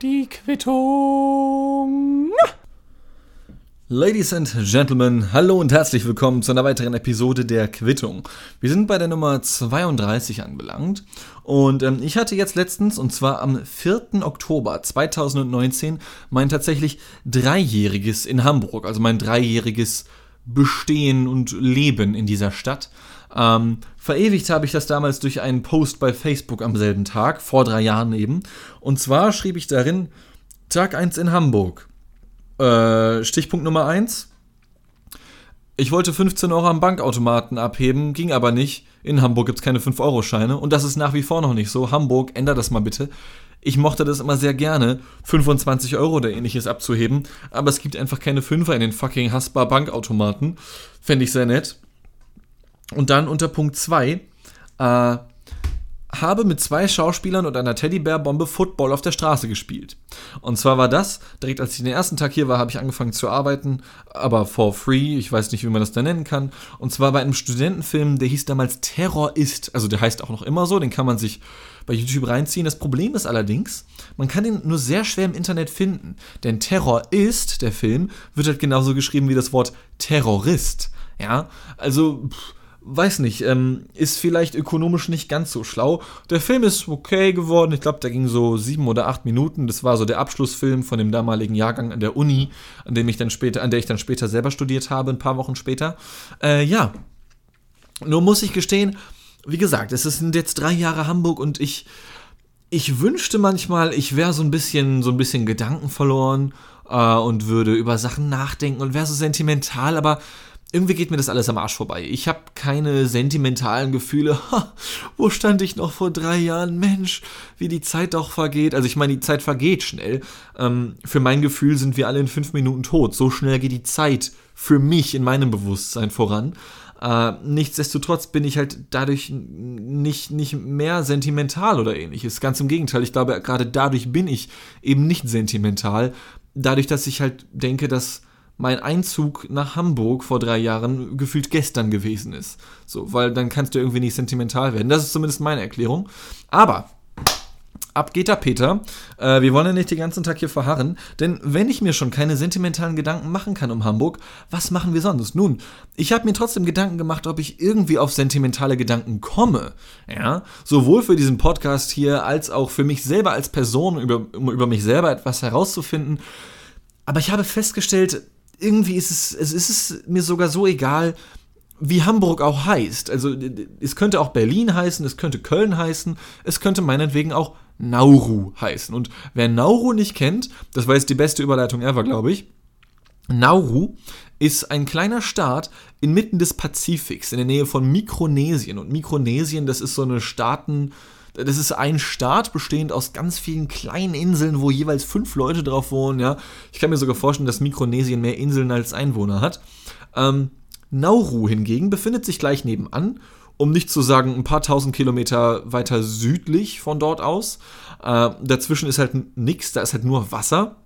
Die Quittung. Ladies and Gentlemen, hallo und herzlich willkommen zu einer weiteren Episode der Quittung. Wir sind bei der Nummer 32 anbelangt und ähm, ich hatte jetzt letztens, und zwar am 4. Oktober 2019, mein tatsächlich dreijähriges in Hamburg, also mein dreijähriges Bestehen und Leben in dieser Stadt. Ähm, verewigt habe ich das damals durch einen Post bei Facebook am selben Tag, vor drei Jahren eben. Und zwar schrieb ich darin, Tag 1 in Hamburg. Äh, Stichpunkt Nummer 1. Ich wollte 15 Euro am Bankautomaten abheben, ging aber nicht. In Hamburg gibt es keine 5-Euro-Scheine und das ist nach wie vor noch nicht so. Hamburg, ändert das mal bitte. Ich mochte das immer sehr gerne, 25 Euro oder ähnliches abzuheben, aber es gibt einfach keine Fünfer in den fucking Hasbar Bankautomaten. Fände ich sehr nett. Und dann unter Punkt 2, äh, habe mit zwei Schauspielern und einer Teddybärbombe Football auf der Straße gespielt. Und zwar war das, direkt als ich den ersten Tag hier war, habe ich angefangen zu arbeiten, aber for free, ich weiß nicht, wie man das da nennen kann. Und zwar bei einem Studentenfilm, der hieß damals Terror ist, also der heißt auch noch immer so, den kann man sich bei YouTube reinziehen. Das Problem ist allerdings, man kann den nur sehr schwer im Internet finden. Denn Terror ist, der Film, wird halt genauso geschrieben wie das Wort Terrorist. Ja, also... Pff, weiß nicht, ähm, ist vielleicht ökonomisch nicht ganz so schlau. Der Film ist okay geworden. Ich glaube, der ging so sieben oder acht Minuten. Das war so der Abschlussfilm von dem damaligen Jahrgang an der Uni, an dem ich dann später, an der ich dann später selber studiert habe, ein paar Wochen später. Äh, ja. Nur muss ich gestehen, wie gesagt, es sind jetzt drei Jahre Hamburg und ich, ich wünschte manchmal, ich wäre so ein bisschen, so ein bisschen Gedanken verloren äh, und würde über Sachen nachdenken und wäre so sentimental, aber irgendwie geht mir das alles am Arsch vorbei. Ich habe keine sentimentalen Gefühle. Ha, wo stand ich noch vor drei Jahren? Mensch, wie die Zeit doch vergeht. Also ich meine, die Zeit vergeht schnell. Ähm, für mein Gefühl sind wir alle in fünf Minuten tot. So schnell geht die Zeit für mich in meinem Bewusstsein voran. Äh, nichtsdestotrotz bin ich halt dadurch nicht, nicht mehr sentimental oder ähnliches. Ganz im Gegenteil, ich glaube, gerade dadurch bin ich eben nicht sentimental. Dadurch, dass ich halt denke, dass mein Einzug nach Hamburg vor drei Jahren gefühlt gestern gewesen ist. So, weil dann kannst du irgendwie nicht sentimental werden. Das ist zumindest meine Erklärung. Aber ab geht der Peter. Äh, wir wollen ja nicht den ganzen Tag hier verharren, denn wenn ich mir schon keine sentimentalen Gedanken machen kann um Hamburg, was machen wir sonst? Nun, ich habe mir trotzdem Gedanken gemacht, ob ich irgendwie auf sentimentale Gedanken komme. Ja, sowohl für diesen Podcast hier als auch für mich selber als Person, über, um über mich selber etwas herauszufinden. Aber ich habe festgestellt, irgendwie ist es, es ist mir sogar so egal, wie Hamburg auch heißt. Also es könnte auch Berlin heißen, es könnte Köln heißen, es könnte meinetwegen auch Nauru heißen. Und wer Nauru nicht kennt, das war jetzt die beste Überleitung ever, glaube ich. Nauru ist ein kleiner Staat inmitten des Pazifiks, in der Nähe von Mikronesien. Und Mikronesien, das ist so eine Staaten, das ist ein Staat bestehend aus ganz vielen kleinen Inseln, wo jeweils fünf Leute drauf wohnen. Ja, ich kann mir sogar vorstellen, dass Mikronesien mehr Inseln als Einwohner hat. Ähm, Nauru hingegen befindet sich gleich nebenan, um nicht zu sagen ein paar tausend Kilometer weiter südlich von dort aus. Äh, dazwischen ist halt nichts, da ist halt nur Wasser.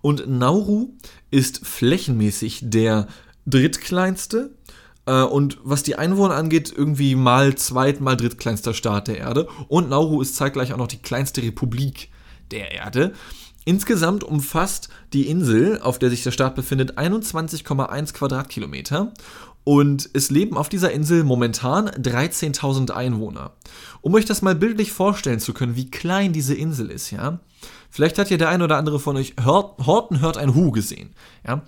Und Nauru ist flächenmäßig der drittkleinste und was die Einwohner angeht, irgendwie mal zweit, mal drittkleinster Staat der Erde. Und Nauru ist zeitgleich auch noch die kleinste Republik der Erde. Insgesamt umfasst die Insel, auf der sich der Staat befindet, 21,1 Quadratkilometer. Und es leben auf dieser Insel momentan 13.000 Einwohner. Um euch das mal bildlich vorstellen zu können, wie klein diese Insel ist, ja. Vielleicht hat ja der ein oder andere von euch Horten hört ein Hu gesehen, ja.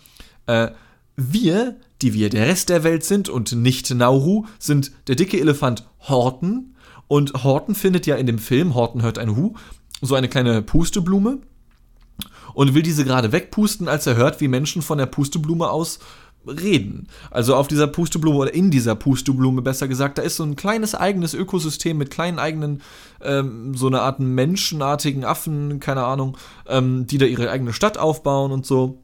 Äh, wir, die wir der Rest der Welt sind und nicht Nauru, sind der dicke Elefant Horten. Und Horten findet ja in dem Film, Horten hört ein Hu, so eine kleine Pusteblume und will diese gerade wegpusten, als er hört, wie Menschen von der Pusteblume aus reden. Also auf dieser Pusteblume oder in dieser Pusteblume besser gesagt, da ist so ein kleines eigenes Ökosystem mit kleinen eigenen, ähm, so eine Art menschenartigen Affen, keine Ahnung, ähm, die da ihre eigene Stadt aufbauen und so.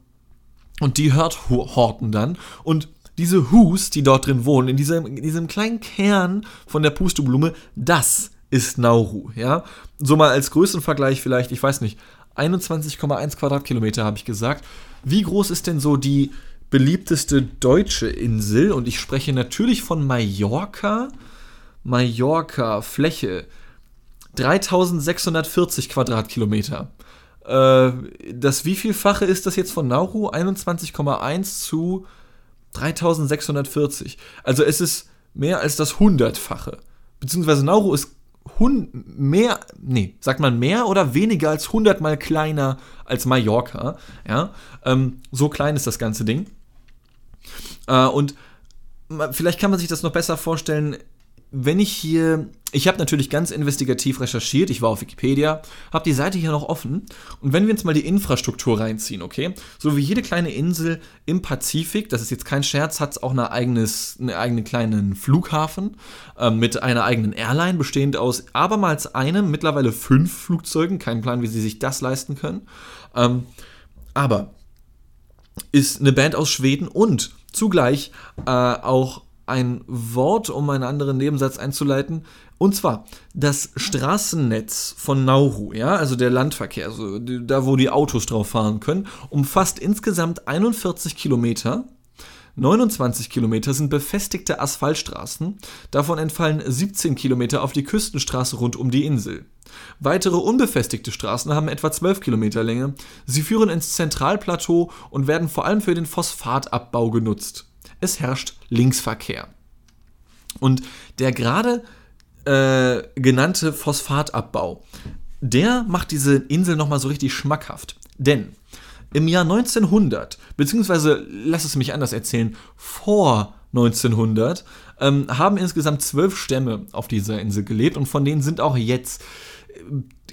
Und die hört Horten dann. Und diese Hus, die dort drin wohnen, in diesem, in diesem kleinen Kern von der Pusteblume, das ist Nauru, ja. So mal als Größenvergleich vielleicht, ich weiß nicht, 21,1 Quadratkilometer habe ich gesagt. Wie groß ist denn so die beliebteste deutsche Insel? Und ich spreche natürlich von Mallorca. Mallorca, Fläche 3640 Quadratkilometer. Äh, das wievielfache ist das jetzt von Nauru? 21,1 zu 3640. Also es ist mehr als das hundertfache. Beziehungsweise Nauru ist mehr, nee, sagt man mehr oder weniger als hundertmal kleiner als Mallorca. Ja, ähm, so klein ist das ganze Ding. Äh, und vielleicht kann man sich das noch besser vorstellen wenn ich hier, ich habe natürlich ganz investigativ recherchiert, ich war auf Wikipedia, habe die Seite hier noch offen. Und wenn wir uns mal die Infrastruktur reinziehen, okay, so wie jede kleine Insel im Pazifik, das ist jetzt kein Scherz, hat es auch eine eigenes, einen eigenen kleinen Flughafen äh, mit einer eigenen Airline, bestehend aus abermals einem, mittlerweile fünf Flugzeugen, kein Plan, wie sie sich das leisten können, ähm, aber ist eine Band aus Schweden und zugleich äh, auch ein Wort, um einen anderen Nebensatz einzuleiten. Und zwar das Straßennetz von Nauru, ja, also der Landverkehr, also da, wo die Autos drauf fahren können, umfasst insgesamt 41 Kilometer. 29 Kilometer sind befestigte Asphaltstraßen, davon entfallen 17 Kilometer auf die Küstenstraße rund um die Insel. Weitere unbefestigte Straßen haben etwa 12 Kilometer Länge. Sie führen ins Zentralplateau und werden vor allem für den Phosphatabbau genutzt es herrscht Linksverkehr. Und der gerade äh, genannte Phosphatabbau, der macht diese Insel nochmal so richtig schmackhaft. Denn im Jahr 1900, beziehungsweise lass es mich anders erzählen, vor 1900 ähm, haben insgesamt zwölf Stämme auf dieser Insel gelebt und von denen sind auch jetzt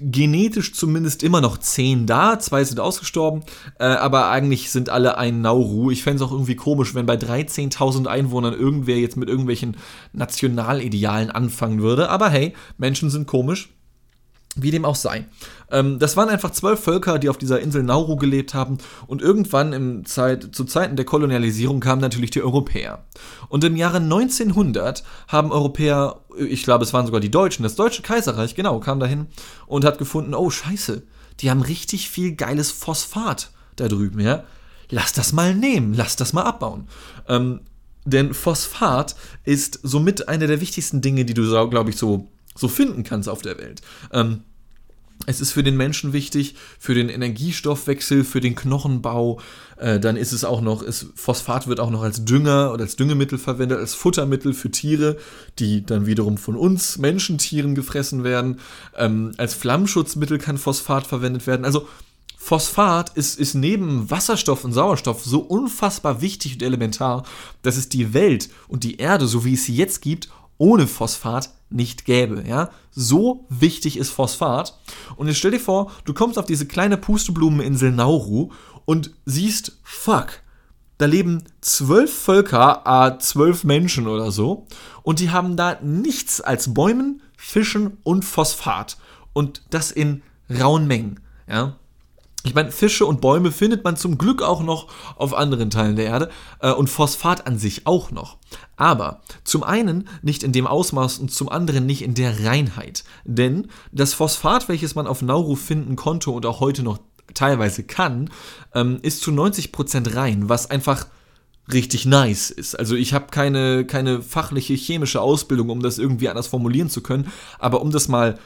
genetisch zumindest immer noch zehn da, zwei sind ausgestorben, äh, aber eigentlich sind alle ein Nauru. Ich fände es auch irgendwie komisch, wenn bei 13.000 Einwohnern irgendwer jetzt mit irgendwelchen Nationalidealen anfangen würde, aber hey, Menschen sind komisch. Wie dem auch sei. Ähm, das waren einfach zwölf Völker, die auf dieser Insel Nauru gelebt haben und irgendwann im Zeit, zu Zeiten der Kolonialisierung kamen natürlich die Europäer. Und im Jahre 1900 haben Europäer, ich glaube es waren sogar die Deutschen, das Deutsche Kaiserreich, genau, kam dahin und hat gefunden, oh scheiße, die haben richtig viel geiles Phosphat da drüben, ja. Lass das mal nehmen, lass das mal abbauen. Ähm, denn Phosphat ist somit eine der wichtigsten Dinge, die du, glaube ich, so so finden kannst auf der Welt. Ähm, es ist für den Menschen wichtig, für den Energiestoffwechsel, für den Knochenbau. Äh, dann ist es auch noch, ist, Phosphat wird auch noch als Dünger oder als Düngemittel verwendet, als Futtermittel für Tiere, die dann wiederum von uns Menschentieren gefressen werden. Ähm, als Flammschutzmittel kann Phosphat verwendet werden. Also Phosphat ist, ist neben Wasserstoff und Sauerstoff so unfassbar wichtig und elementar, dass es die Welt und die Erde, so wie es sie jetzt gibt, ohne Phosphat nicht gäbe. Ja? So wichtig ist Phosphat. Und jetzt stell dir vor, du kommst auf diese kleine Pusteblumeninsel Nauru und siehst, fuck, da leben zwölf Völker, a zwölf Menschen oder so, und die haben da nichts als Bäumen, Fischen und Phosphat. Und das in rauen Mengen. Ja? Ich meine, Fische und Bäume findet man zum Glück auch noch auf anderen Teilen der Erde äh, und Phosphat an sich auch noch. Aber zum einen nicht in dem Ausmaß und zum anderen nicht in der Reinheit. Denn das Phosphat, welches man auf Nauru finden konnte und auch heute noch teilweise kann, ähm, ist zu 90% rein, was einfach richtig nice ist. Also ich habe keine, keine fachliche chemische Ausbildung, um das irgendwie anders formulieren zu können, aber um das mal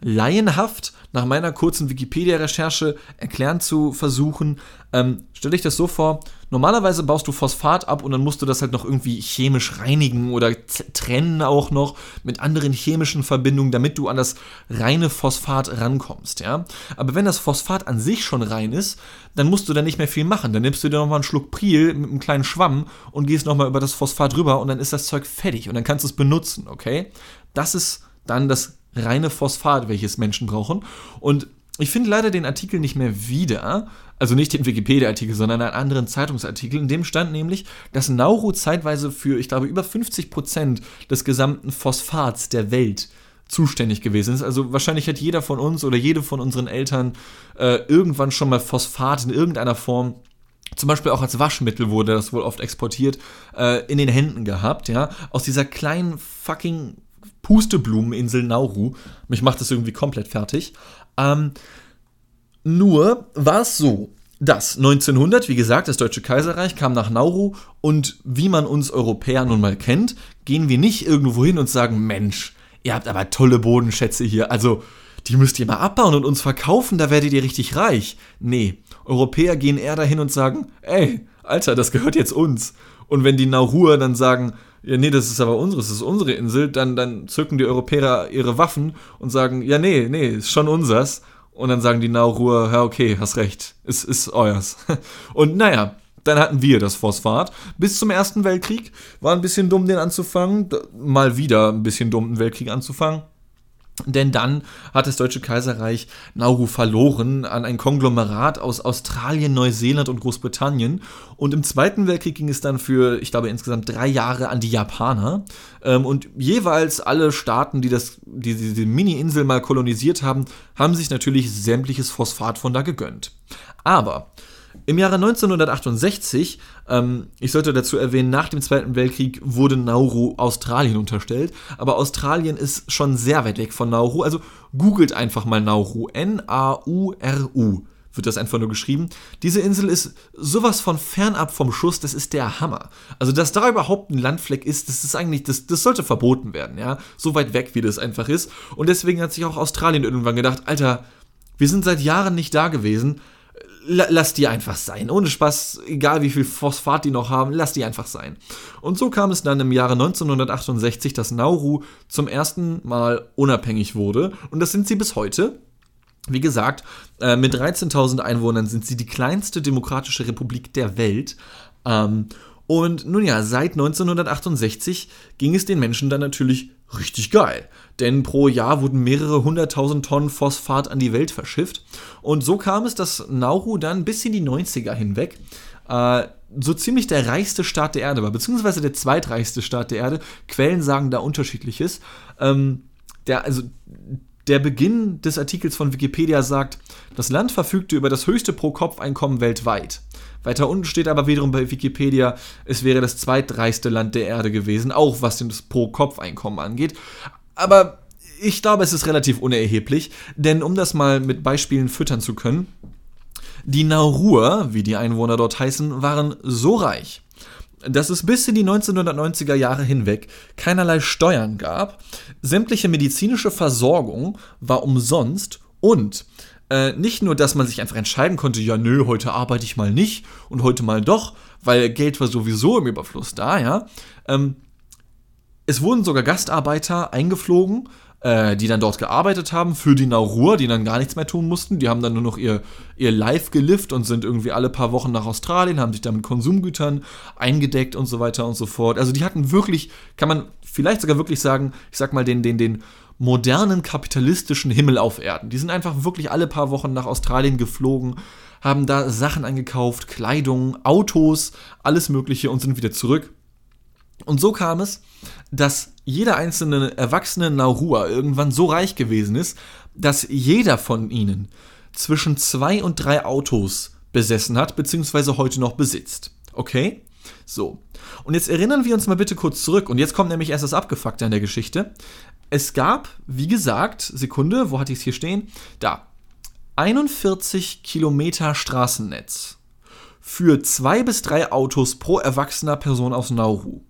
laienhaft nach meiner kurzen Wikipedia-Recherche erklären zu versuchen. Ähm, stell dich das so vor, normalerweise baust du Phosphat ab und dann musst du das halt noch irgendwie chemisch reinigen oder trennen auch noch mit anderen chemischen Verbindungen, damit du an das reine Phosphat rankommst, ja. Aber wenn das Phosphat an sich schon rein ist, dann musst du da nicht mehr viel machen. Dann nimmst du dir nochmal einen Schluck Priel mit einem kleinen Schwamm und gehst nochmal über das Phosphat rüber und dann ist das Zeug fertig und dann kannst du es benutzen, okay? Das ist dann das reine Phosphat, welches Menschen brauchen. Und ich finde leider den Artikel nicht mehr wieder, also nicht den Wikipedia-Artikel, sondern einen anderen Zeitungsartikel. In dem stand nämlich, dass Nauru zeitweise für, ich glaube, über 50 Prozent des gesamten Phosphats der Welt zuständig gewesen ist. Also wahrscheinlich hat jeder von uns oder jede von unseren Eltern äh, irgendwann schon mal Phosphat in irgendeiner Form zum Beispiel auch als Waschmittel wurde das wohl oft exportiert, äh, in den Händen gehabt, ja. Aus dieser kleinen fucking Pusteblumeninsel Nauru. Mich macht das irgendwie komplett fertig. Ähm, nur war es so, dass 1900, wie gesagt, das Deutsche Kaiserreich kam nach Nauru und wie man uns Europäer nun mal kennt, gehen wir nicht irgendwo hin und sagen, Mensch, ihr habt aber tolle Bodenschätze hier, also die müsst ihr mal abbauen und uns verkaufen, da werdet ihr richtig reich. Nee, Europäer gehen eher dahin und sagen, ey, Alter, das gehört jetzt uns. Und wenn die Nauruer dann sagen, ja, nee, das ist aber unsere, das ist unsere Insel, dann, dann zücken die Europäer ihre Waffen und sagen, ja, nee, nee, ist schon unsers. Und dann sagen die Nauruer, ja, okay, hast recht, ist, ist euers. Und naja, dann hatten wir das Phosphat. Bis zum Ersten Weltkrieg war ein bisschen dumm, den anzufangen. Mal wieder ein bisschen dumm, den Weltkrieg anzufangen. Denn dann hat das Deutsche Kaiserreich Nauru verloren an ein Konglomerat aus Australien, Neuseeland und Großbritannien. Und im Zweiten Weltkrieg ging es dann für, ich glaube, insgesamt drei Jahre an die Japaner. Ähm, und jeweils alle Staaten, die das, die diese Mini-Insel mal kolonisiert haben, haben sich natürlich sämtliches Phosphat von da gegönnt. Aber im Jahre 1968, ähm, ich sollte dazu erwähnen, nach dem Zweiten Weltkrieg wurde Nauru Australien unterstellt, aber Australien ist schon sehr weit weg von Nauru, also googelt einfach mal Nauru, N-A-U-R-U wird das einfach nur geschrieben. Diese Insel ist sowas von fernab vom Schuss, das ist der Hammer. Also, dass da überhaupt ein Landfleck ist, das ist eigentlich, das, das sollte verboten werden, ja. So weit weg, wie das einfach ist. Und deswegen hat sich auch Australien irgendwann gedacht, Alter, wir sind seit Jahren nicht da gewesen lass die einfach sein. Ohne Spaß, egal wie viel Phosphat die noch haben, lass die einfach sein. Und so kam es dann im Jahre 1968, dass Nauru zum ersten Mal unabhängig wurde. Und das sind sie bis heute. Wie gesagt, äh, mit 13.000 Einwohnern sind sie die kleinste demokratische Republik der Welt. Ähm, und nun ja, seit 1968 ging es den Menschen dann natürlich richtig geil. Denn pro Jahr wurden mehrere hunderttausend Tonnen Phosphat an die Welt verschifft. Und so kam es, dass Nauru dann bis in die 90er hinweg äh, so ziemlich der reichste Staat der Erde war, beziehungsweise der zweitreichste Staat der Erde. Quellen sagen da unterschiedliches. Ähm, der, also der Beginn des Artikels von Wikipedia sagt, das Land verfügte über das höchste Pro-Kopf-Einkommen weltweit. Weiter unten steht aber wiederum bei Wikipedia, es wäre das zweitreichste Land der Erde gewesen, auch was das Pro-Kopf-Einkommen angeht. Aber ich glaube, es ist relativ unerheblich, denn um das mal mit Beispielen füttern zu können, die Nauruer, wie die Einwohner dort heißen, waren so reich, dass es bis in die 1990er Jahre hinweg keinerlei Steuern gab, sämtliche medizinische Versorgung war umsonst und äh, nicht nur, dass man sich einfach entscheiden konnte, ja, nö, heute arbeite ich mal nicht und heute mal doch, weil Geld war sowieso im Überfluss da, ja. Ähm, es wurden sogar Gastarbeiter eingeflogen, äh, die dann dort gearbeitet haben für die Naurur, die dann gar nichts mehr tun mussten. Die haben dann nur noch ihr, ihr Live gelift und sind irgendwie alle paar Wochen nach Australien, haben sich da mit Konsumgütern eingedeckt und so weiter und so fort. Also die hatten wirklich, kann man vielleicht sogar wirklich sagen, ich sag mal, den, den, den modernen kapitalistischen Himmel auf Erden. Die sind einfach wirklich alle paar Wochen nach Australien geflogen, haben da Sachen eingekauft, Kleidung, Autos, alles Mögliche und sind wieder zurück. Und so kam es, dass jeder einzelne erwachsene Naurua irgendwann so reich gewesen ist, dass jeder von ihnen zwischen zwei und drei Autos besessen hat, beziehungsweise heute noch besitzt. Okay? So. Und jetzt erinnern wir uns mal bitte kurz zurück. Und jetzt kommt nämlich erst das Abgefuckte an der Geschichte. Es gab, wie gesagt, Sekunde, wo hatte ich es hier stehen? Da. 41 Kilometer Straßennetz für zwei bis drei Autos pro erwachsener Person aus Nauru.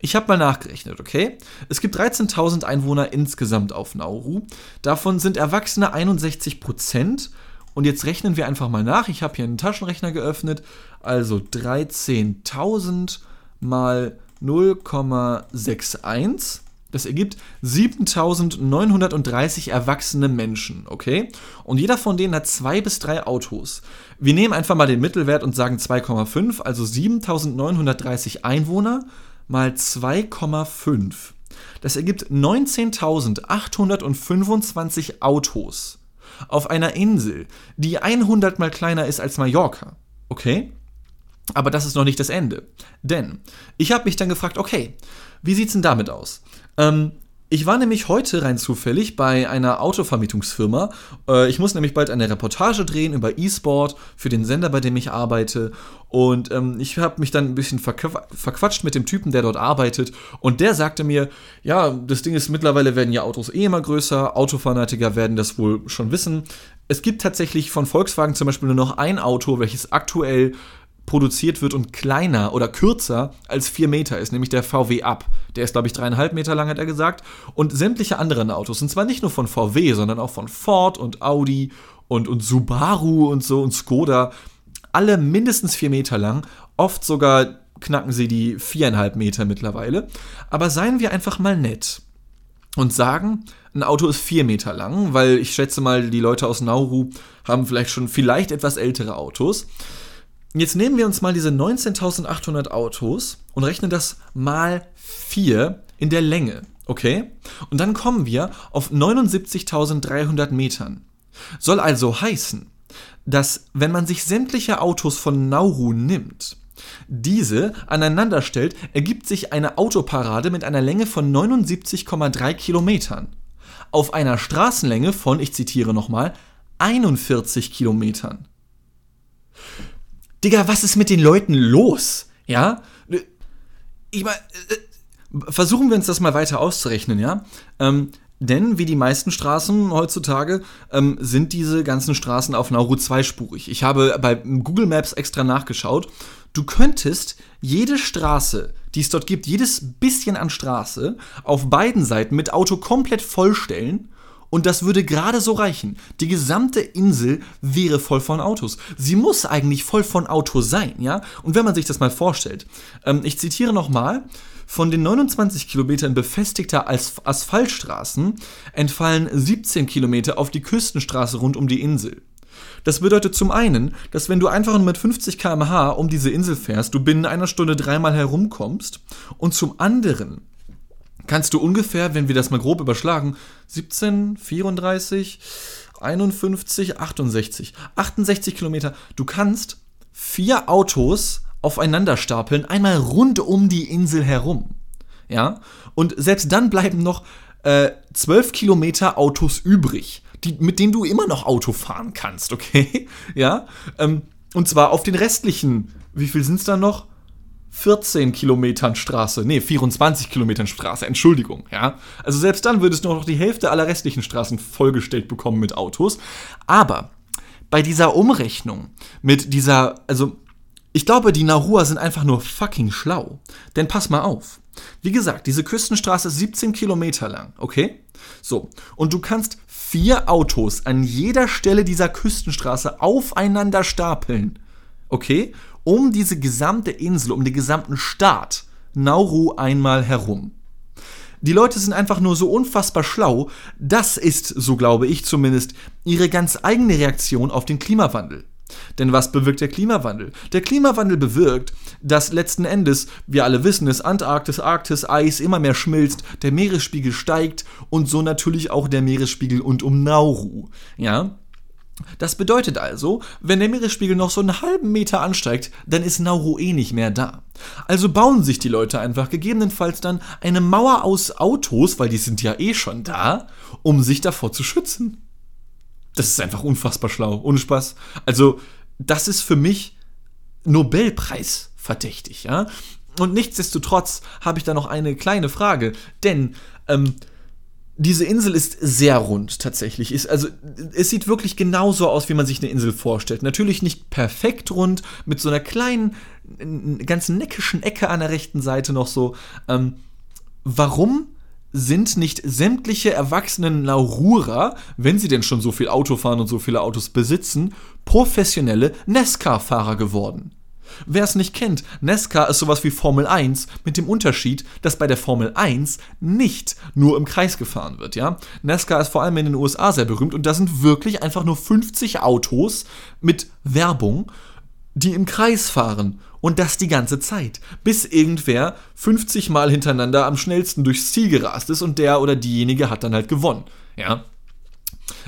Ich habe mal nachgerechnet, okay? Es gibt 13.000 Einwohner insgesamt auf Nauru. Davon sind Erwachsene 61 Prozent. Und jetzt rechnen wir einfach mal nach. Ich habe hier einen Taschenrechner geöffnet. Also 13.000 mal 0,61 das ergibt 7930 erwachsene Menschen, okay? Und jeder von denen hat zwei bis drei Autos. Wir nehmen einfach mal den Mittelwert und sagen 2,5, also 7930 Einwohner mal 2,5. Das ergibt 19.825 Autos auf einer Insel, die 100 mal kleiner ist als Mallorca, okay? Aber das ist noch nicht das Ende. Denn ich habe mich dann gefragt, okay, wie sieht's denn damit aus? Ähm, ich war nämlich heute rein zufällig bei einer Autovermietungsfirma. Äh, ich muss nämlich bald eine Reportage drehen über E-Sport für den Sender, bei dem ich arbeite. Und ähm, ich habe mich dann ein bisschen verquatscht mit dem Typen, der dort arbeitet. Und der sagte mir, ja, das Ding ist, mittlerweile werden ja Autos eh immer größer. Autofanatiker werden das wohl schon wissen. Es gibt tatsächlich von Volkswagen zum Beispiel nur noch ein Auto, welches aktuell produziert wird und kleiner oder kürzer als 4 Meter ist, nämlich der VW Up. Der ist, glaube ich, dreieinhalb Meter lang, hat er gesagt. Und sämtliche anderen Autos, und zwar nicht nur von VW, sondern auch von Ford und Audi und, und Subaru und so und Skoda, alle mindestens 4 Meter lang, oft sogar knacken sie die viereinhalb Meter mittlerweile. Aber seien wir einfach mal nett und sagen, ein Auto ist vier Meter lang, weil ich schätze mal, die Leute aus Nauru haben vielleicht schon vielleicht etwas ältere Autos. Jetzt nehmen wir uns mal diese 19.800 Autos und rechnen das mal 4 in der Länge, okay? Und dann kommen wir auf 79.300 Metern. Soll also heißen, dass wenn man sich sämtliche Autos von Nauru nimmt, diese aneinander stellt, ergibt sich eine Autoparade mit einer Länge von 79,3 Kilometern. Auf einer Straßenlänge von, ich zitiere nochmal, 41 Kilometern. Digga, was ist mit den Leuten los? Ja? Ich meine, äh, versuchen wir uns das mal weiter auszurechnen, ja? Ähm, denn wie die meisten Straßen heutzutage ähm, sind diese ganzen Straßen auf Nauru zweispurig. Ich habe bei Google Maps extra nachgeschaut. Du könntest jede Straße, die es dort gibt, jedes bisschen an Straße auf beiden Seiten mit Auto komplett vollstellen und das würde gerade so reichen. Die gesamte Insel wäre voll von Autos. Sie muss eigentlich voll von Autos sein, ja? Und wenn man sich das mal vorstellt, ähm, ich zitiere nochmal, von den 29 Kilometern befestigter Asphaltstraßen entfallen 17 Kilometer auf die Küstenstraße rund um die Insel. Das bedeutet zum einen, dass wenn du einfach nur mit 50 km/h um diese Insel fährst, du binnen einer Stunde dreimal herumkommst. Und zum anderen kannst du ungefähr, wenn wir das mal grob überschlagen, 17, 34, 51, 68, 68 Kilometer. Du kannst vier Autos aufeinander stapeln, einmal rund um die Insel herum. Ja, und selbst dann bleiben noch äh, 12 Kilometer Autos übrig, die, mit denen du immer noch Auto fahren kannst, okay? Ja, ähm, und zwar auf den restlichen, wie viel sind es da noch? 14 Kilometern Straße, nee, 24 Kilometern Straße, Entschuldigung, ja. Also selbst dann würdest du noch die Hälfte aller restlichen Straßen vollgestellt bekommen mit Autos. Aber bei dieser Umrechnung, mit dieser, also ich glaube, die Nahua sind einfach nur fucking schlau. Denn pass mal auf. Wie gesagt, diese Küstenstraße ist 17 Kilometer lang, okay? So, und du kannst vier Autos an jeder Stelle dieser Küstenstraße aufeinander stapeln, okay? Um diese gesamte Insel, um den gesamten Staat Nauru einmal herum. Die Leute sind einfach nur so unfassbar schlau. Das ist, so glaube ich zumindest, ihre ganz eigene Reaktion auf den Klimawandel. Denn was bewirkt der Klimawandel? Der Klimawandel bewirkt, dass letzten Endes, wir alle wissen es, Antarktis, Arktis, Eis immer mehr schmilzt, der Meeresspiegel steigt und so natürlich auch der Meeresspiegel und um Nauru. Ja? Das bedeutet also, wenn der Meeresspiegel noch so einen halben Meter ansteigt, dann ist Nauru eh nicht mehr da. Also bauen sich die Leute einfach gegebenenfalls dann eine Mauer aus Autos, weil die sind ja eh schon da, um sich davor zu schützen. Das ist einfach unfassbar schlau, ohne Spaß. Also, das ist für mich Nobelpreis verdächtig, ja. Und nichtsdestotrotz habe ich da noch eine kleine Frage, denn ähm, diese Insel ist sehr rund tatsächlich. Ist, also es sieht wirklich genauso aus, wie man sich eine Insel vorstellt. Natürlich nicht perfekt rund, mit so einer kleinen, ganz neckischen Ecke an der rechten Seite noch so. Ähm, warum sind nicht sämtliche erwachsenen Naururer, wenn sie denn schon so viel Auto fahren und so viele Autos besitzen, professionelle NASCAR-Fahrer geworden. Wer es nicht kennt, NASCAR ist sowas wie Formel 1 mit dem Unterschied, dass bei der Formel 1 nicht nur im Kreis gefahren wird, ja? NASCAR ist vor allem in den USA sehr berühmt und da sind wirklich einfach nur 50 Autos mit Werbung, die im Kreis fahren und das die ganze Zeit, bis irgendwer 50 Mal hintereinander am schnellsten durchs Ziel gerast ist und der oder diejenige hat dann halt gewonnen. Ja.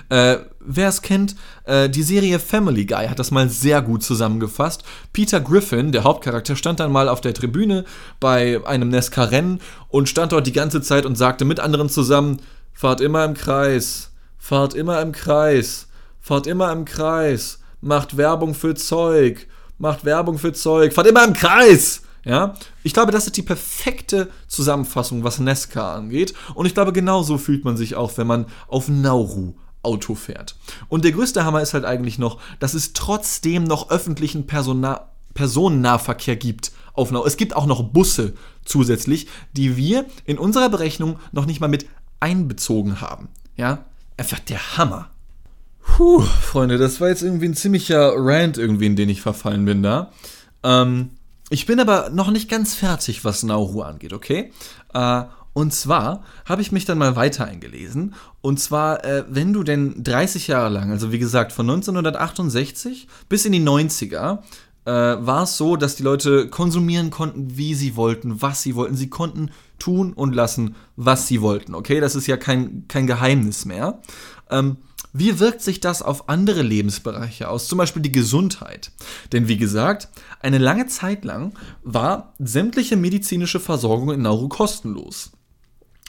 Äh, Wer es kennt, äh, die Serie Family Guy hat das mal sehr gut zusammengefasst. Peter Griffin, der Hauptcharakter, stand dann mal auf der Tribüne bei einem Nesca-Rennen und stand dort die ganze Zeit und sagte mit anderen zusammen: Fahrt immer im Kreis, fahrt immer im Kreis, fahrt immer im Kreis, macht Werbung für Zeug, macht Werbung für Zeug, fahrt immer im Kreis. Ja, ich glaube, das ist die perfekte Zusammenfassung, was Nesca angeht. Und ich glaube, genauso fühlt man sich auch, wenn man auf Nauru Auto fährt. Und der größte Hammer ist halt eigentlich noch, dass es trotzdem noch öffentlichen Personal Personennahverkehr gibt auf. Es gibt auch noch Busse zusätzlich, die wir in unserer Berechnung noch nicht mal mit einbezogen haben. Ja, einfach der Hammer. Puh, Freunde, das war jetzt irgendwie ein ziemlicher Rant irgendwie, in den ich verfallen bin da. Ähm, ich bin aber noch nicht ganz fertig, was Nauru angeht, okay? Äh, und zwar habe ich mich dann mal weiter eingelesen. Und zwar, äh, wenn du denn 30 Jahre lang, also wie gesagt von 1968 bis in die 90er, äh, war es so, dass die Leute konsumieren konnten, wie sie wollten, was sie wollten. Sie konnten tun und lassen, was sie wollten. Okay, das ist ja kein, kein Geheimnis mehr. Ähm, wie wirkt sich das auf andere Lebensbereiche aus, zum Beispiel die Gesundheit? Denn wie gesagt, eine lange Zeit lang war sämtliche medizinische Versorgung in Nauru kostenlos.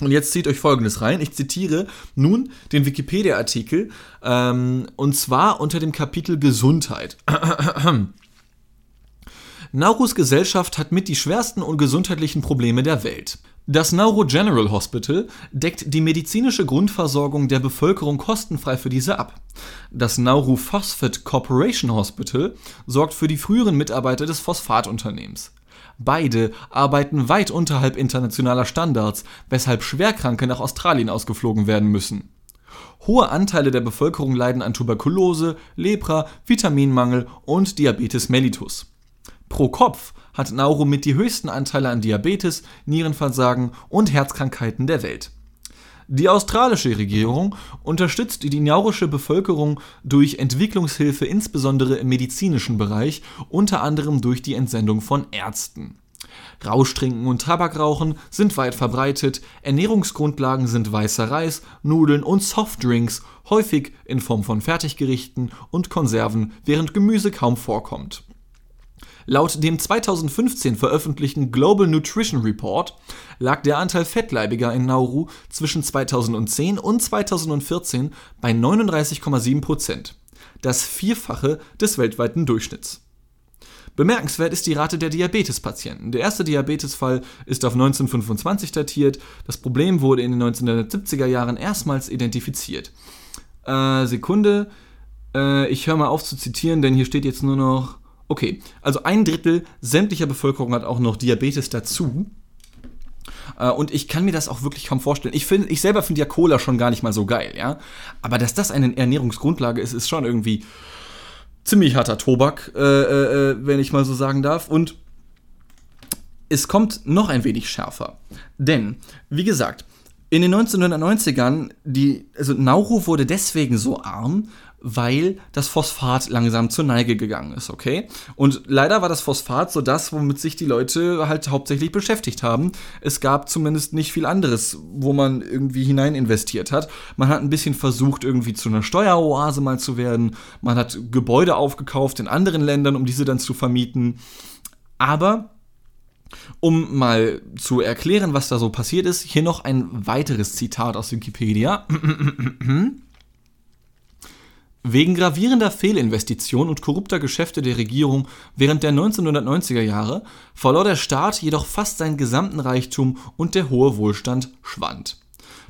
Und jetzt zieht euch Folgendes rein. Ich zitiere nun den Wikipedia-Artikel ähm, und zwar unter dem Kapitel Gesundheit. Naurus Gesellschaft hat mit die schwersten und gesundheitlichen Probleme der Welt. Das Nauru General Hospital deckt die medizinische Grundversorgung der Bevölkerung kostenfrei für diese ab. Das Nauru Phosphate Corporation Hospital sorgt für die früheren Mitarbeiter des Phosphatunternehmens. Beide arbeiten weit unterhalb internationaler Standards, weshalb Schwerkranke nach Australien ausgeflogen werden müssen. Hohe Anteile der Bevölkerung leiden an Tuberkulose, Lepra, Vitaminmangel und Diabetes mellitus. Pro Kopf hat Nauru mit die höchsten Anteile an Diabetes, Nierenversagen und Herzkrankheiten der Welt. Die australische Regierung unterstützt die naurische Bevölkerung durch Entwicklungshilfe insbesondere im medizinischen Bereich, unter anderem durch die Entsendung von Ärzten. Rauschtrinken und Tabakrauchen sind weit verbreitet, Ernährungsgrundlagen sind weißer Reis, Nudeln und Softdrinks, häufig in Form von Fertiggerichten und Konserven, während Gemüse kaum vorkommt. Laut dem 2015 veröffentlichten Global Nutrition Report lag der Anteil Fettleibiger in Nauru zwischen 2010 und 2014 bei 39,7 Prozent, das Vierfache des weltweiten Durchschnitts. Bemerkenswert ist die Rate der Diabetespatienten. Der erste Diabetesfall ist auf 1925 datiert. Das Problem wurde in den 1970er Jahren erstmals identifiziert. Äh, Sekunde. Äh, ich höre mal auf zu zitieren, denn hier steht jetzt nur noch Okay, also ein Drittel sämtlicher Bevölkerung hat auch noch Diabetes dazu. Äh, und ich kann mir das auch wirklich kaum vorstellen. Ich, find, ich selber finde ja Cola schon gar nicht mal so geil, ja. Aber dass das eine Ernährungsgrundlage ist, ist schon irgendwie ziemlich harter Tobak, äh, äh, äh wenn ich mal so sagen darf. Und es kommt noch ein wenig schärfer. Denn, wie gesagt, in den 1990ern, die, also Nauru wurde deswegen so arm, weil das Phosphat langsam zur Neige gegangen ist, okay? Und leider war das Phosphat so das, womit sich die Leute halt hauptsächlich beschäftigt haben. Es gab zumindest nicht viel anderes, wo man irgendwie hinein investiert hat. Man hat ein bisschen versucht, irgendwie zu einer Steueroase mal zu werden. Man hat Gebäude aufgekauft in anderen Ländern, um diese dann zu vermieten. Aber um mal zu erklären, was da so passiert ist, hier noch ein weiteres Zitat aus Wikipedia. Wegen gravierender Fehlinvestitionen und korrupter Geschäfte der Regierung während der 1990er Jahre verlor der Staat jedoch fast seinen gesamten Reichtum und der hohe Wohlstand schwand.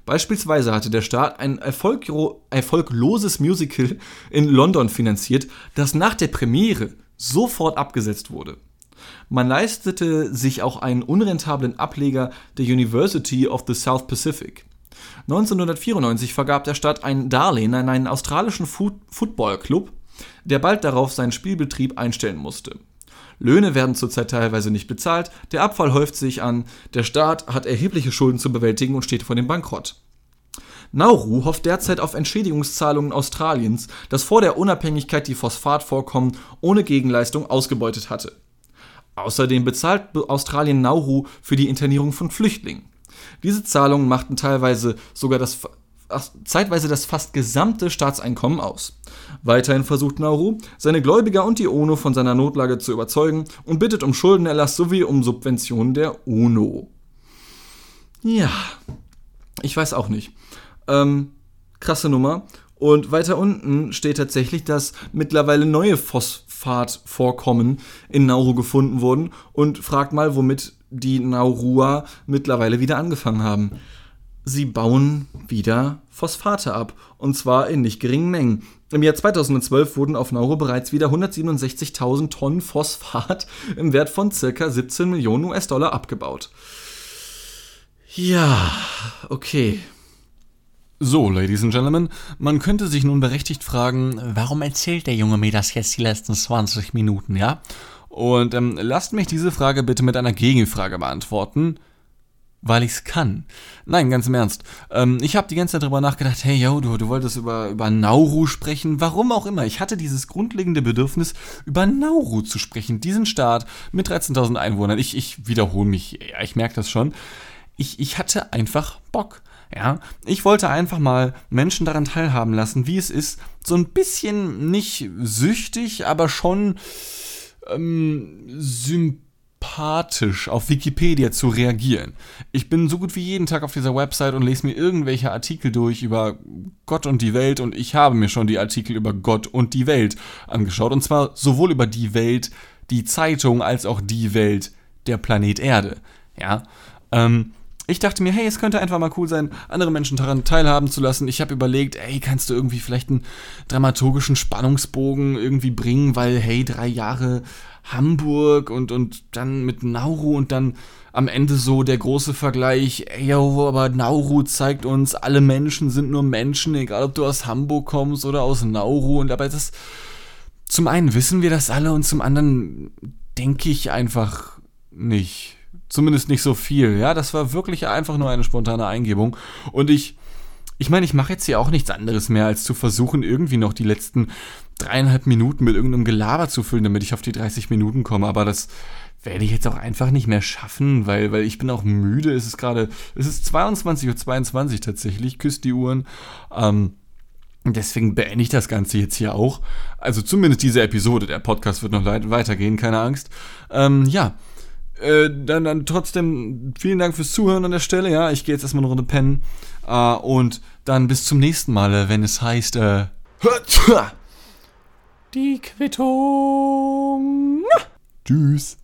Beispielsweise hatte der Staat ein erfolgloses Musical in London finanziert, das nach der Premiere sofort abgesetzt wurde. Man leistete sich auch einen unrentablen Ableger der University of the South Pacific. 1994 vergab der Staat ein Darlehen an einen australischen Footballclub, der bald darauf seinen Spielbetrieb einstellen musste. Löhne werden zurzeit teilweise nicht bezahlt, der Abfall häuft sich an, der Staat hat erhebliche Schulden zu bewältigen und steht vor dem Bankrott. Nauru hofft derzeit auf Entschädigungszahlungen Australiens, das vor der Unabhängigkeit die Phosphatvorkommen ohne Gegenleistung ausgebeutet hatte. Außerdem bezahlt Australien Nauru für die Internierung von Flüchtlingen. Diese Zahlungen machten teilweise sogar das zeitweise das fast gesamte Staatseinkommen aus. Weiterhin versucht Nauru, seine Gläubiger und die UNO von seiner Notlage zu überzeugen und bittet um Schuldenerlass sowie um Subventionen der UNO. Ja, ich weiß auch nicht. Ähm, krasse Nummer. Und weiter unten steht tatsächlich, dass mittlerweile neue Phosphatvorkommen in Nauru gefunden wurden und fragt mal, womit die Naurua mittlerweile wieder angefangen haben. Sie bauen wieder Phosphate ab, und zwar in nicht geringen Mengen. Im Jahr 2012 wurden auf Nauru bereits wieder 167.000 Tonnen Phosphat im Wert von circa 17 Millionen US-Dollar abgebaut. Ja, okay. So, Ladies and Gentlemen, man könnte sich nun berechtigt fragen, warum erzählt der Junge mir das jetzt die letzten 20 Minuten, ja? Und ähm, lasst mich diese Frage bitte mit einer Gegenfrage beantworten weil ich's kann. Nein, ganz im Ernst. Ähm, ich habe die ganze Zeit darüber nachgedacht, hey, yo, du, du wolltest über, über Nauru sprechen. Warum auch immer. Ich hatte dieses grundlegende Bedürfnis, über Nauru zu sprechen. Diesen Staat mit 13.000 Einwohnern. Ich, ich wiederhole mich, ja, ich merke das schon. Ich, ich hatte einfach Bock. Ja, ich wollte einfach mal Menschen daran teilhaben lassen, wie es ist, so ein bisschen nicht süchtig, aber schon ähm, sympathisch auf Wikipedia zu reagieren. Ich bin so gut wie jeden Tag auf dieser Website und lese mir irgendwelche Artikel durch über Gott und die Welt und ich habe mir schon die Artikel über Gott und die Welt angeschaut und zwar sowohl über die Welt, die Zeitung, als auch die Welt, der Planet Erde. Ja, ähm, ich dachte mir, hey, es könnte einfach mal cool sein, andere Menschen daran teilhaben zu lassen. Ich habe überlegt, ey, kannst du irgendwie vielleicht einen dramaturgischen Spannungsbogen irgendwie bringen, weil, hey, drei Jahre Hamburg und, und dann mit Nauru und dann am Ende so der große Vergleich, ey, yo, aber Nauru zeigt uns, alle Menschen sind nur Menschen, egal ob du aus Hamburg kommst oder aus Nauru und dabei das, zum einen wissen wir das alle und zum anderen denke ich einfach nicht. Zumindest nicht so viel. Ja, das war wirklich einfach nur eine spontane Eingebung. Und ich, ich meine, ich mache jetzt hier auch nichts anderes mehr, als zu versuchen, irgendwie noch die letzten dreieinhalb Minuten mit irgendeinem Gelaber zu füllen, damit ich auf die 30 Minuten komme. Aber das werde ich jetzt auch einfach nicht mehr schaffen, weil, weil ich bin auch müde. Es ist gerade, es ist 22.22 Uhr 22 tatsächlich, küsst die Uhren. Ähm, deswegen beende ich das Ganze jetzt hier auch. Also zumindest diese Episode. Der Podcast wird noch weitergehen, keine Angst. Ähm, ja. Äh, dann, dann trotzdem vielen Dank fürs Zuhören an der Stelle. Ja, ich gehe jetzt erstmal eine Runde pennen. Äh, und dann bis zum nächsten Mal, wenn es heißt, äh, die Quittung. Tschüss.